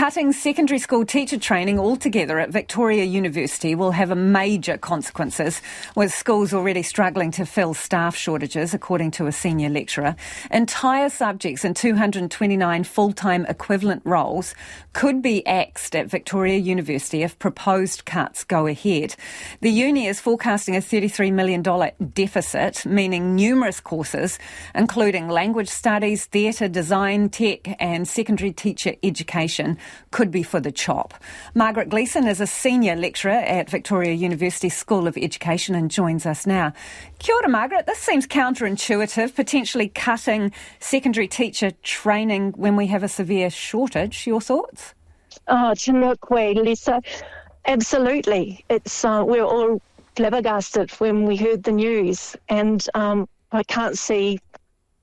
Cutting secondary school teacher training altogether at Victoria University will have major consequences, with schools already struggling to fill staff shortages, according to a senior lecturer. Entire subjects and 229 full time equivalent roles could be axed at Victoria University if proposed cuts go ahead. The uni is forecasting a $33 million deficit, meaning numerous courses, including language studies, theatre, design, tech, and secondary teacher education could be for the chop. Margaret Gleeson is a senior lecturer at Victoria University School of Education and joins us now. Kia ora, Margaret. This seems counterintuitive, potentially cutting secondary teacher training when we have a severe shortage. Your thoughts? Oh, Tēnā koe, Lisa. Absolutely. It's uh, we're all flabbergasted when we heard the news, and um, I can't see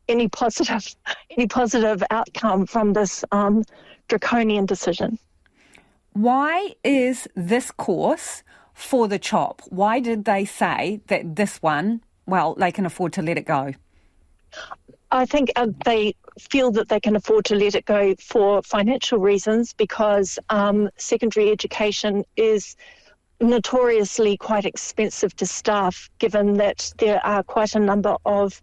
any positive any positive outcome from this um, draconian decision. Why is this course for the chop? Why did they say that this one, well, they can afford to let it go? I think uh, they feel that they can afford to let it go for financial reasons because um, secondary education is notoriously quite expensive to staff, given that there are quite a number of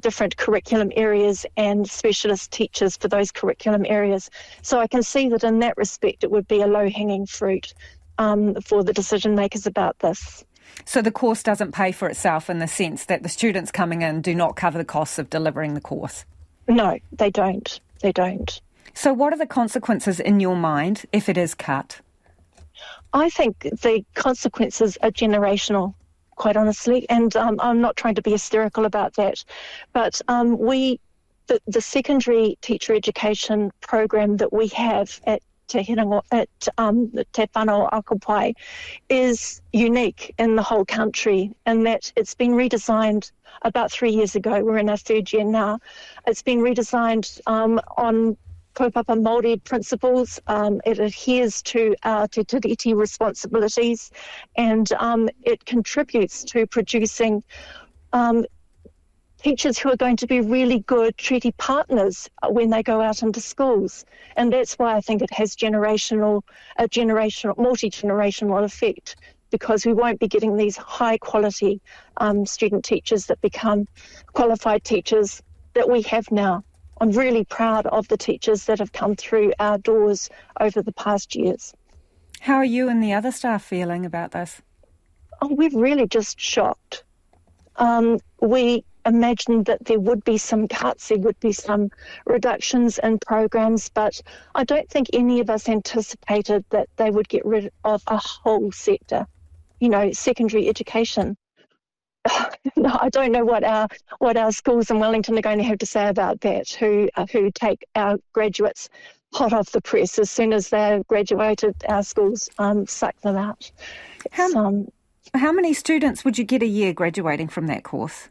different curriculum areas and specialist teachers for those curriculum areas. So I can see that in that respect, it would be a low hanging fruit um, for the decision makers about this. So the course doesn't pay for itself in the sense that the students coming in do not cover the costs of delivering the course? No, they don't. They don't. So, what are the consequences in your mind if it is cut? I think the consequences are generational quite honestly. And um, I'm not trying to be hysterical about that. But um, we, the, the, secondary teacher education program that we have at Te Herenga, at um, Te Whanau Ako Pai is unique in the whole country in that it's been redesigned about three years ago. We're in our third year now. It's been redesigned um, on kaupapa Māori principles. Um, it adheres to our Te Tiriti responsibilities and um, it contributes to producing um, teachers who are going to be really good treaty partners when they go out into schools. And that's why I think it has generational, a generational, multi-generational effect because we won't be getting these high quality um, student teachers that become qualified teachers that we have now. I'm really proud of the teachers that have come through our doors over the past years. How are you and the other staff feeling about this? Oh, we're really just shocked. Um, we imagined that there would be some cuts, there would be some reductions in programs, but I don't think any of us anticipated that they would get rid of a whole sector. You know, secondary education no, I don't know what our what our schools in Wellington are going to have to say about that. Who uh, who take our graduates hot off the press as soon as they're graduated, our schools um, suck them out. How, um, how many students would you get a year graduating from that course?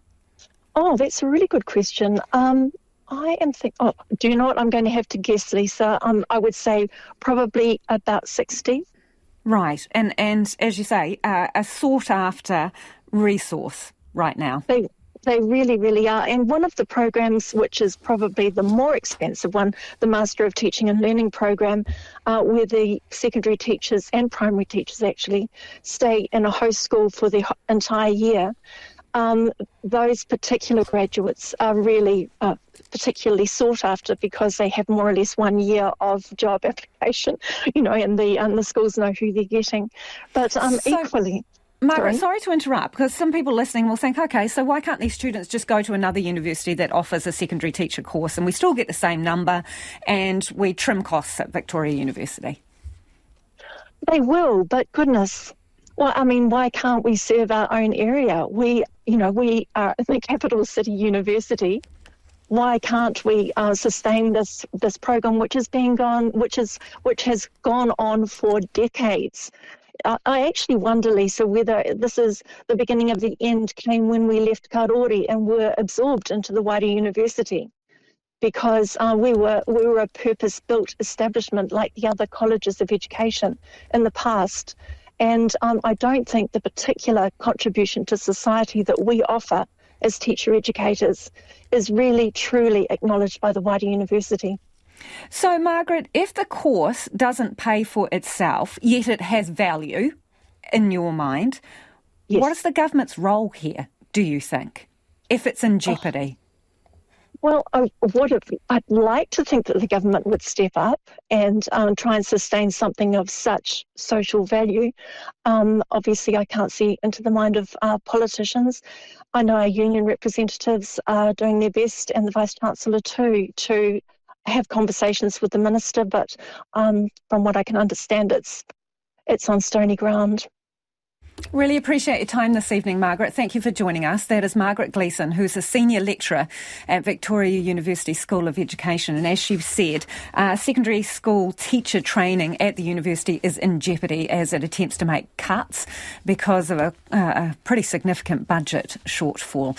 Oh, that's a really good question. Um, I am think. Oh, do you know what? I'm going to have to guess, Lisa. Um, I would say probably about sixty. Right, and and as you say, uh, a sought after resource right now. They, they really, really are. And one of the programs, which is probably the more expensive one, the Master of Teaching and Learning program, uh, where the secondary teachers and primary teachers actually stay in a host school for the entire year. Um, those particular graduates are really uh, particularly sought after because they have more or less one year of job application, you know, and the and the schools know who they're getting. But um, so, equally, Margaret, sorry. sorry to interrupt because some people listening will think, okay, so why can't these students just go to another university that offers a secondary teacher course and we still get the same number and we trim costs at Victoria University? They will, but goodness, well, I mean, why can't we serve our own area? We, you know, we are the capital city university. Why can't we uh, sustain this this program, which has been gone, which is which has gone on for decades? I actually wonder, Lisa, whether this is the beginning of the end came when we left Karori and were absorbed into the wider university. Because uh, we were we were a purpose-built establishment like the other colleges of education in the past, and um, I don't think the particular contribution to society that we offer as teacher educators is really truly acknowledged by the wider university. So, Margaret, if the course doesn't pay for itself, yet it has value in your mind, yes. what is the government's role here, do you think, if it's in jeopardy? Oh. Well, I would have, I'd like to think that the government would step up and um, try and sustain something of such social value. Um, obviously, I can't see into the mind of uh, politicians. I know our union representatives are doing their best, and the Vice Chancellor too, to have conversations with the minister. But um, from what I can understand, it's it's on stony ground. Really appreciate your time this evening, Margaret. Thank you for joining us. That is Margaret Gleeson, who's a senior lecturer at Victoria University School of Education. And as she said, uh, secondary school teacher training at the university is in jeopardy as it attempts to make cuts because of a, uh, a pretty significant budget shortfall.